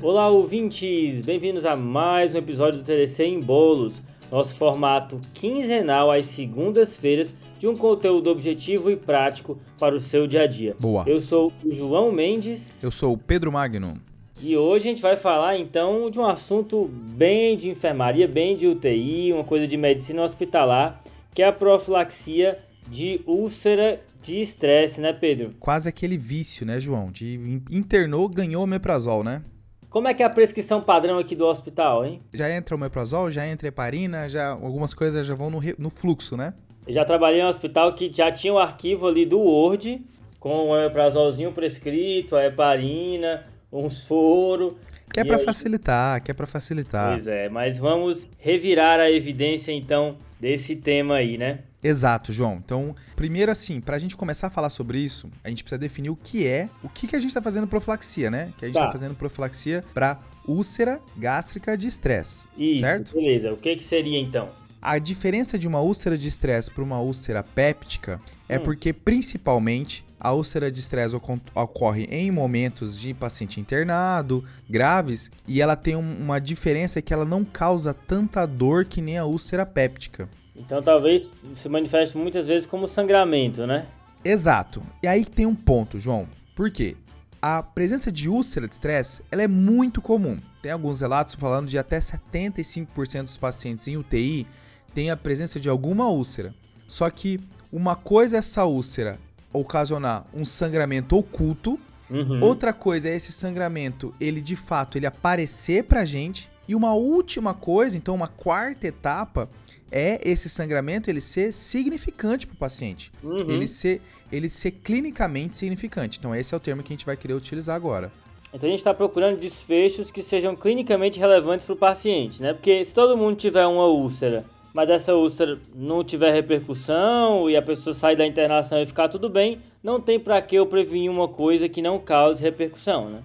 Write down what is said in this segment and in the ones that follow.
Olá, ouvintes! Bem-vindos a mais um episódio do TDC em Bolos, nosso formato quinzenal às segundas-feiras de um conteúdo objetivo e prático para o seu dia a dia. Boa. Eu sou o João Mendes. Eu sou o Pedro Magno. E hoje a gente vai falar então de um assunto bem de enfermaria, bem de UTI, uma coisa de medicina hospitalar, que é a profilaxia de úlcera de estresse, né, Pedro? Quase aquele vício, né, João? De internou, ganhou o meprazol, né? Como é que é a prescrição padrão aqui do hospital, hein? Já entra o meprazol, já entra heparina, já algumas coisas já vão no, no fluxo, né? Eu já trabalhei em um hospital que já tinha o arquivo ali do Word, com o meprazolzinho prescrito, a heparina, um soro. Que é para aí... facilitar, que é para facilitar. Pois é, mas vamos revirar a evidência então desse tema aí, né? Exato, João. Então, primeiro assim, para a gente começar a falar sobre isso, a gente precisa definir o que é, o que, que a gente está fazendo profilaxia, né? Que a gente está tá fazendo profilaxia para úlcera gástrica de estresse. Isso, certo? beleza. O que, que seria então? A diferença de uma úlcera de estresse para uma úlcera péptica é hum. porque, principalmente, a úlcera de estresse ocorre em momentos de paciente internado, graves, e ela tem uma diferença que ela não causa tanta dor que nem a úlcera péptica. Então talvez se manifeste muitas vezes como sangramento, né? Exato. E aí tem um ponto, João. Por quê? A presença de úlcera de estresse ela é muito comum. Tem alguns relatos falando de até 75% dos pacientes em UTI têm a presença de alguma úlcera. Só que uma coisa é essa úlcera ocasionar um sangramento oculto, uhum. outra coisa é esse sangramento, ele de fato ele aparecer pra gente, e uma última coisa, então uma quarta etapa, é esse sangramento ele ser significante para o paciente. Uhum. Ele, ser, ele ser clinicamente significante. Então, esse é o termo que a gente vai querer utilizar agora. Então, a gente está procurando desfechos que sejam clinicamente relevantes para o paciente, né? Porque se todo mundo tiver uma úlcera, mas essa úlcera não tiver repercussão e a pessoa sair da internação e ficar tudo bem, não tem para que eu prevenir uma coisa que não cause repercussão, né?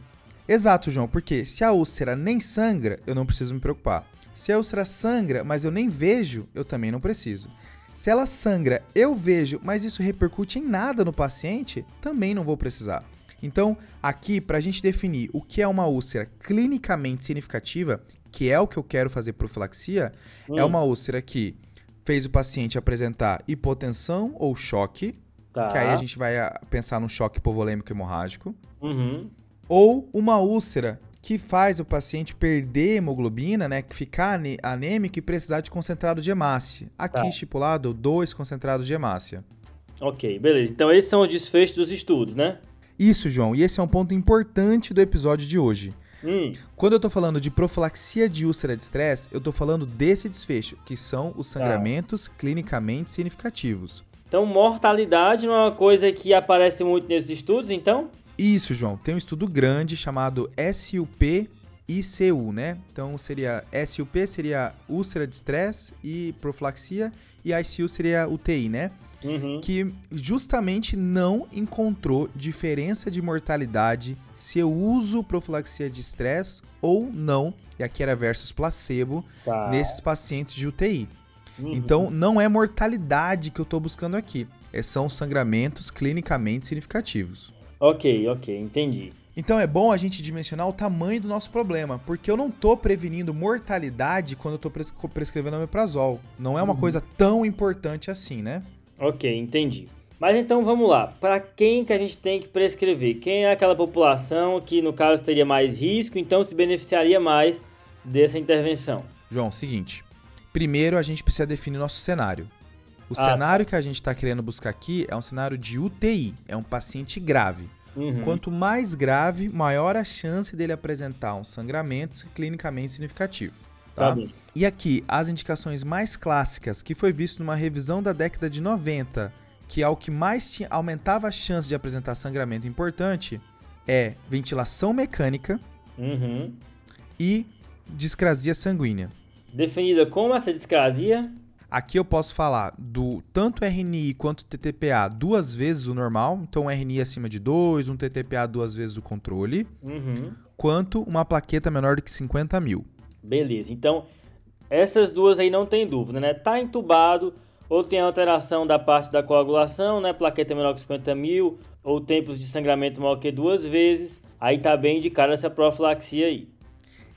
Exato, João, porque se a úlcera nem sangra, eu não preciso me preocupar. Se a úlcera sangra, mas eu nem vejo, eu também não preciso. Se ela sangra, eu vejo, mas isso repercute em nada no paciente, também não vou precisar. Então, aqui, para a gente definir o que é uma úlcera clinicamente significativa, que é o que eu quero fazer profilaxia, hum. é uma úlcera que fez o paciente apresentar hipotensão ou choque, tá. que aí a gente vai ah, pensar no choque hipovolêmico hemorrágico, uhum. ou uma úlcera que faz o paciente perder hemoglobina, né, ficar anêmico e precisar de concentrado de hemácia. Aqui tá. estipulado dois concentrados de hemácia. Ok, beleza. Então esses são os desfechos dos estudos, né? Isso, João. E esse é um ponto importante do episódio de hoje. Hum. Quando eu tô falando de profilaxia de úlcera de estresse, eu tô falando desse desfecho, que são os tá. sangramentos tá. clinicamente significativos. Então, mortalidade não é uma coisa que aparece muito nesses estudos, então? Isso, João. Tem um estudo grande chamado SUP ICU, né? Então seria SUP seria úlcera de estresse e profilaxia e ICU seria UTI, né? Uhum. Que justamente não encontrou diferença de mortalidade se eu uso profilaxia de estresse ou não, e aqui era versus placebo, tá. nesses pacientes de UTI. Uhum. Então não é mortalidade que eu estou buscando aqui, é, são sangramentos clinicamente significativos. Ok, ok, entendi. Então é bom a gente dimensionar o tamanho do nosso problema, porque eu não estou prevenindo mortalidade quando eu estou prescrevendo omeprazol. Não é uma uhum. coisa tão importante assim, né? Ok, entendi. Mas então vamos lá. Para quem que a gente tem que prescrever? Quem é aquela população que no caso teria mais risco, então se beneficiaria mais dessa intervenção? João, seguinte. Primeiro a gente precisa definir nosso cenário. O ah, cenário tá. que a gente está querendo buscar aqui é um cenário de UTI, é um paciente grave. Uhum. Quanto mais grave, maior a chance dele apresentar um sangramento clinicamente significativo. Tá? tá e aqui, as indicações mais clássicas, que foi visto numa revisão da década de 90, que é o que mais tinha, aumentava a chance de apresentar sangramento importante, é ventilação mecânica uhum. e discrasia sanguínea. Definida como essa discrasia? Aqui eu posso falar do tanto RNI quanto TTPA duas vezes o normal, então um RNI acima de 2, um TTPA duas vezes o controle, uhum. quanto uma plaqueta menor do que 50 mil. Beleza, então essas duas aí não tem dúvida, né? Tá entubado ou tem alteração da parte da coagulação, né? Plaqueta menor que 50 mil ou tempos de sangramento maior que duas vezes, aí tá bem indicada essa profilaxia aí.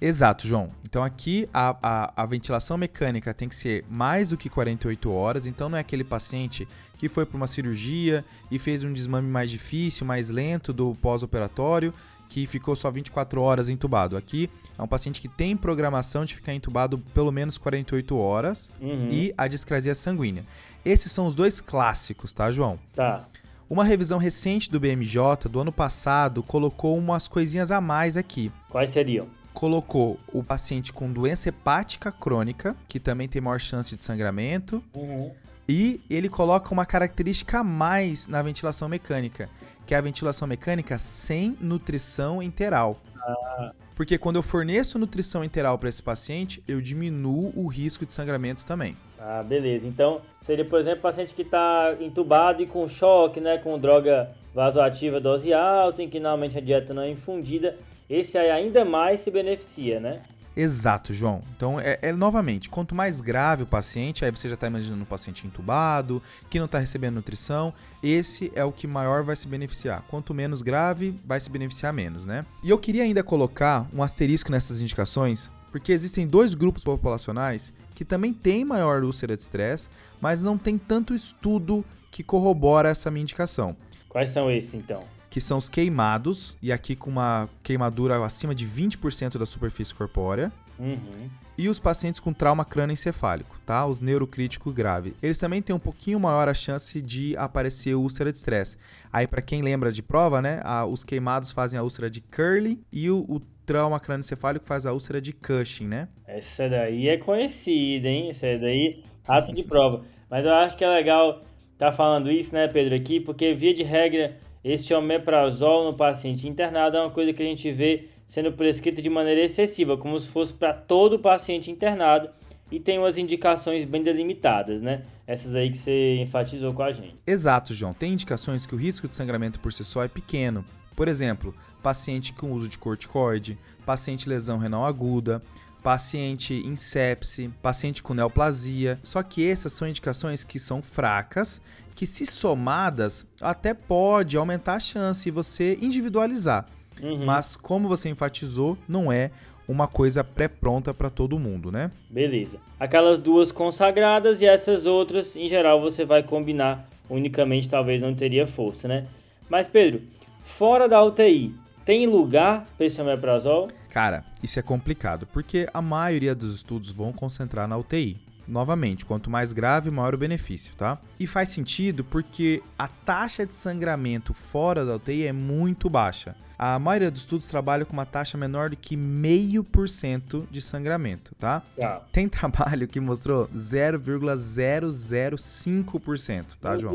Exato, João. Então aqui a, a, a, ventilação mecânica tem que ser mais do que 48 horas. Então não é aquele paciente que foi para uma cirurgia e fez um desmame mais difícil, mais lento do pós-operatório, que ficou só 24 horas entubado. Aqui é um paciente que tem programação de ficar entubado pelo menos 48 horas uhum. e a discrasia sanguínea. Esses são os dois clássicos, tá, João? Tá. Uma revisão recente do BMJ do ano passado colocou umas coisinhas a mais aqui. Quais seriam? Colocou o paciente com doença hepática crônica, que também tem maior chance de sangramento. Uhum. E ele coloca uma característica a mais na ventilação mecânica, que é a ventilação mecânica sem nutrição enteral. Ah. Porque quando eu forneço nutrição enteral para esse paciente, eu diminuo o risco de sangramento também. Ah, beleza. Então, seria, por exemplo, paciente que está entubado e com choque, né, com droga vasoativa dose alta, em que normalmente a dieta não é infundida, esse aí ainda mais se beneficia, né? Exato, João. Então, é, é, novamente, quanto mais grave o paciente, aí você já está imaginando um paciente entubado, que não está recebendo nutrição, esse é o que maior vai se beneficiar. Quanto menos grave, vai se beneficiar menos, né? E eu queria ainda colocar um asterisco nessas indicações, porque existem dois grupos populacionais que também têm maior úlcera de estresse, mas não tem tanto estudo que corrobora essa minha indicação. Quais são esses, então? Que são os queimados, e aqui com uma queimadura acima de 20% da superfície corpórea. Uhum. E os pacientes com trauma crânioencefálico, tá? Os neurocrítico grave. Eles também têm um pouquinho maior a chance de aparecer úlcera de estresse. Aí, para quem lembra de prova, né? A, os queimados fazem a úlcera de Curly e o, o trauma crânioencefálico faz a úlcera de Cushing, né? Essa daí é conhecida, hein? Essa daí, ato de prova. Mas eu acho que é legal estar tá falando isso, né, Pedro, aqui, porque via de regra esse omeprazol no paciente internado é uma coisa que a gente vê sendo prescrita de maneira excessiva, como se fosse para todo paciente internado e tem umas indicações bem delimitadas, né? Essas aí que você enfatizou com a gente. Exato, João. Tem indicações que o risco de sangramento por si só é pequeno. Por exemplo, paciente com uso de corticoide, paciente lesão renal aguda, paciente em sepse, paciente com neoplasia. Só que essas são indicações que são fracas que se somadas até pode aumentar a chance e você individualizar. Uhum. Mas como você enfatizou, não é uma coisa pré-pronta para todo mundo, né? Beleza. Aquelas duas consagradas e essas outras, em geral, você vai combinar unicamente, talvez não teria força, né? Mas Pedro, fora da UTI, tem lugar para esse omeprazol? Cara, isso é complicado, porque a maioria dos estudos vão concentrar na UTI. Novamente, quanto mais grave, maior o benefício, tá? E faz sentido porque a taxa de sangramento fora da UTI é muito baixa. A maioria dos estudos trabalha com uma taxa menor do que meio por cento de sangramento, tá? tá? Tem trabalho que mostrou 0,005%, tá, João?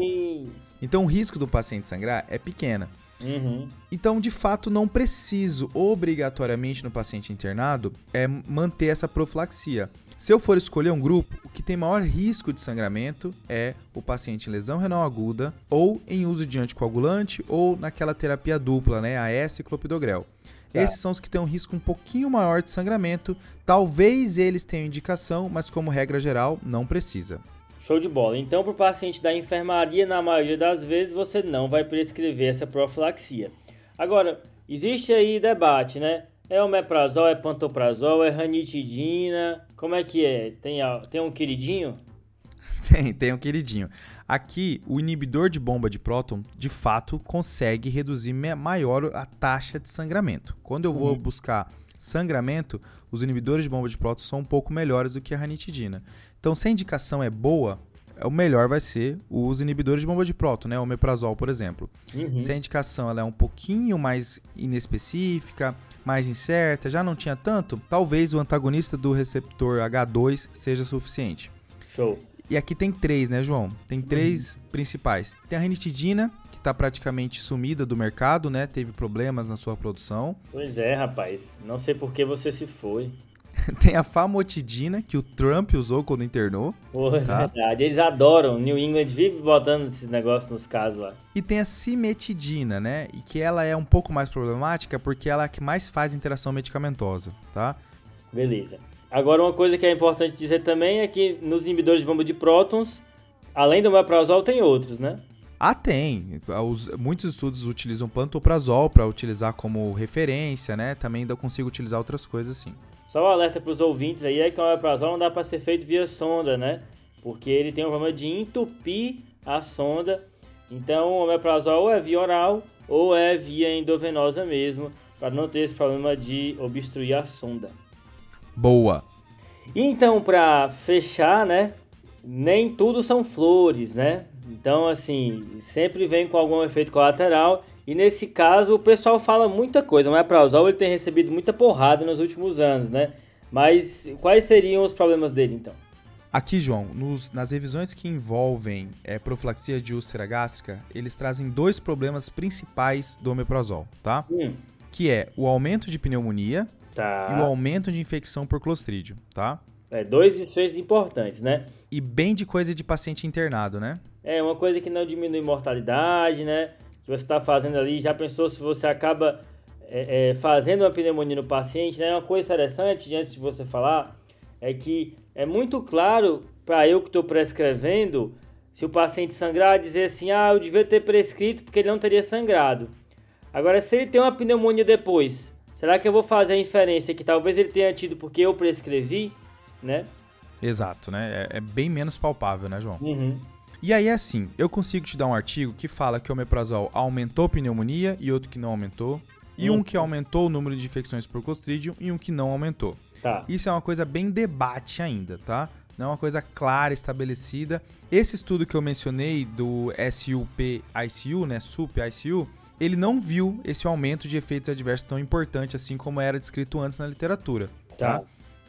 Então o risco do paciente sangrar é pequena. Uhum. Então, de fato, não preciso obrigatoriamente no paciente internado é manter essa profilaxia. Se eu for escolher um grupo, o que tem maior risco de sangramento é o paciente em lesão renal aguda ou em uso de anticoagulante ou naquela terapia dupla, né, AS e clopidogrel. Tá. Esses são os que têm um risco um pouquinho maior de sangramento. Talvez eles tenham indicação, mas como regra geral, não precisa. Show de bola. Então, para o paciente da enfermaria, na maioria das vezes, você não vai prescrever essa profilaxia. Agora, existe aí debate, né? É omeprazol, é pantoprazol, é ranitidina. Como é que é? Tem, tem um queridinho? Tem, tem um queridinho. Aqui, o inibidor de bomba de próton, de fato, consegue reduzir maior a taxa de sangramento. Quando eu vou uhum. buscar sangramento, os inibidores de bomba de próton são um pouco melhores do que a ranitidina. Então, se a indicação é boa, o melhor vai ser os inibidores de bomba de próton, né? O omeprazol, por exemplo. Uhum. Se a indicação ela é um pouquinho mais inespecífica, mais incerta, já não tinha tanto, talvez o antagonista do receptor H2 seja suficiente. Show. E aqui tem três, né, João? Tem três uhum. principais. Tem a ranitidina, está praticamente sumida do mercado, né? Teve problemas na sua produção. Pois é, rapaz. Não sei por que você se foi. Tem a famotidina, que o Trump usou quando internou. Pô, é tá? verdade. Eles adoram. New England vive botando esses negócios nos casos lá. E tem a cimetidina, né? E que ela é um pouco mais problemática porque ela é a que mais faz interação medicamentosa, tá? Beleza. Agora, uma coisa que é importante dizer também é que nos inibidores de bomba de prótons, além do meprazol, tem outros, né? Ah, tem. Os, muitos estudos utilizam pantoprazol para utilizar como referência, né? Também ainda consigo utilizar outras coisas sim. Só o um alerta para os ouvintes aí é que o omeprazol não dá para ser feito via sonda, né? Porque ele tem um problema de entupir a sonda. Então o omeprazol é via oral ou é via endovenosa mesmo, para não ter esse problema de obstruir a sonda. Boa. Então, para fechar, né? Nem tudo são flores, né? Então, assim, sempre vem com algum efeito colateral. E nesse caso, o pessoal fala muita coisa. O Meprazol ele tem recebido muita porrada nos últimos anos, né? Mas quais seriam os problemas dele, então? Aqui, João, nos, nas revisões que envolvem é, profilaxia de úlcera gástrica, eles trazem dois problemas principais do omeprazol, tá? Hum. Que é o aumento de pneumonia tá. e o aumento de infecção por clostrídio, tá? É, dois desfechos importantes, né? E bem de coisa de paciente internado, né? É, uma coisa que não diminui mortalidade, né? Que você está fazendo ali, já pensou se você acaba é, é, fazendo uma pneumonia no paciente, né? Uma coisa interessante, antes de você falar, é que é muito claro para eu que estou prescrevendo, se o paciente sangrar, dizer assim, ah, eu devia ter prescrito porque ele não teria sangrado. Agora, se ele tem uma pneumonia depois, será que eu vou fazer a inferência que talvez ele tenha tido porque eu prescrevi? Né? Exato, né? É, é bem menos palpável, né, João? Uhum. E aí, assim, eu consigo te dar um artigo que fala que o omeprazol aumentou pneumonia e outro que não aumentou. E uhum. um que aumentou o número de infecções por Clostridium e um que não aumentou. Tá. Isso é uma coisa bem debate ainda, tá? Não é uma coisa clara, estabelecida. Esse estudo que eu mencionei do SUP-ICU, né, SUP-ICU, ele não viu esse aumento de efeitos adversos tão importante assim como era descrito antes na literatura, tá? tá?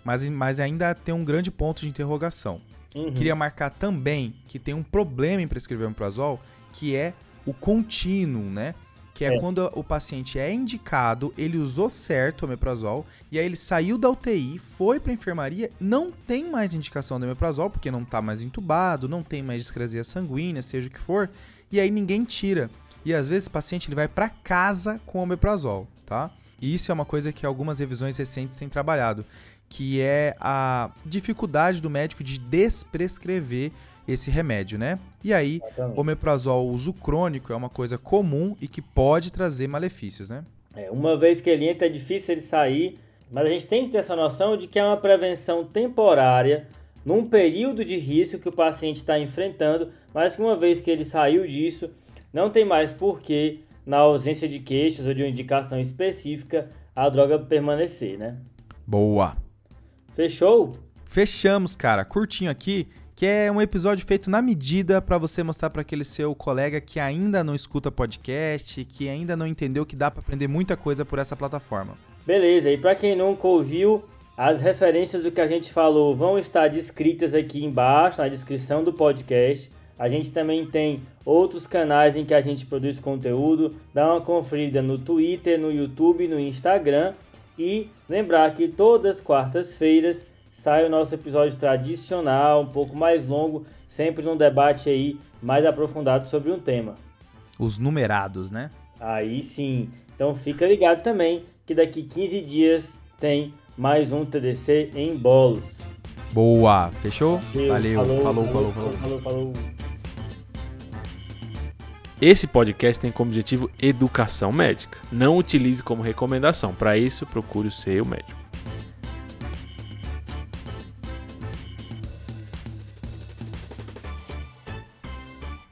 Mas, mas ainda tem um grande ponto de interrogação. Uhum. Queria marcar também que tem um problema em prescrever omeprazol, que é o contínuo, né? Que é, é, quando o paciente é indicado, ele usou certo o omeprazol, e aí ele saiu da UTI, foi para enfermaria, não tem mais indicação do omeprazol, porque não está mais entubado, não tem mais discrasia sanguínea, seja o que for, e aí ninguém tira. E às vezes o paciente ele vai para casa com o omeprazol, tá? E isso é uma coisa que algumas revisões recentes têm trabalhado que é a dificuldade do médico de desprescrever esse remédio, né? E aí, o omeprazol uso crônico é uma coisa comum e que pode trazer malefícios, né? É, uma vez que ele entra é difícil ele sair, mas a gente tem que ter essa noção de que é uma prevenção temporária num período de risco que o paciente está enfrentando, mas que uma vez que ele saiu disso, não tem mais porquê, na ausência de queixas ou de uma indicação específica, a droga permanecer, né? Boa! Fechou? Fechamos, cara. Curtinho aqui, que é um episódio feito na medida para você mostrar para aquele seu colega que ainda não escuta podcast, que ainda não entendeu que dá para aprender muita coisa por essa plataforma. Beleza, e para quem nunca ouviu, as referências do que a gente falou vão estar descritas aqui embaixo, na descrição do podcast. A gente também tem outros canais em que a gente produz conteúdo. Dá uma conferida no Twitter, no YouTube, no Instagram. E lembrar que todas as quartas-feiras sai o nosso episódio tradicional, um pouco mais longo, sempre num debate aí mais aprofundado sobre um tema. Os numerados, né? Aí sim. Então fica ligado também que daqui 15 dias tem mais um TDC em bolos. Boa, fechou? Valeu, falou, falou, falou, falou. falou, falou. Esse podcast tem como objetivo educação médica. Não utilize como recomendação. Para isso, procure o seu médico.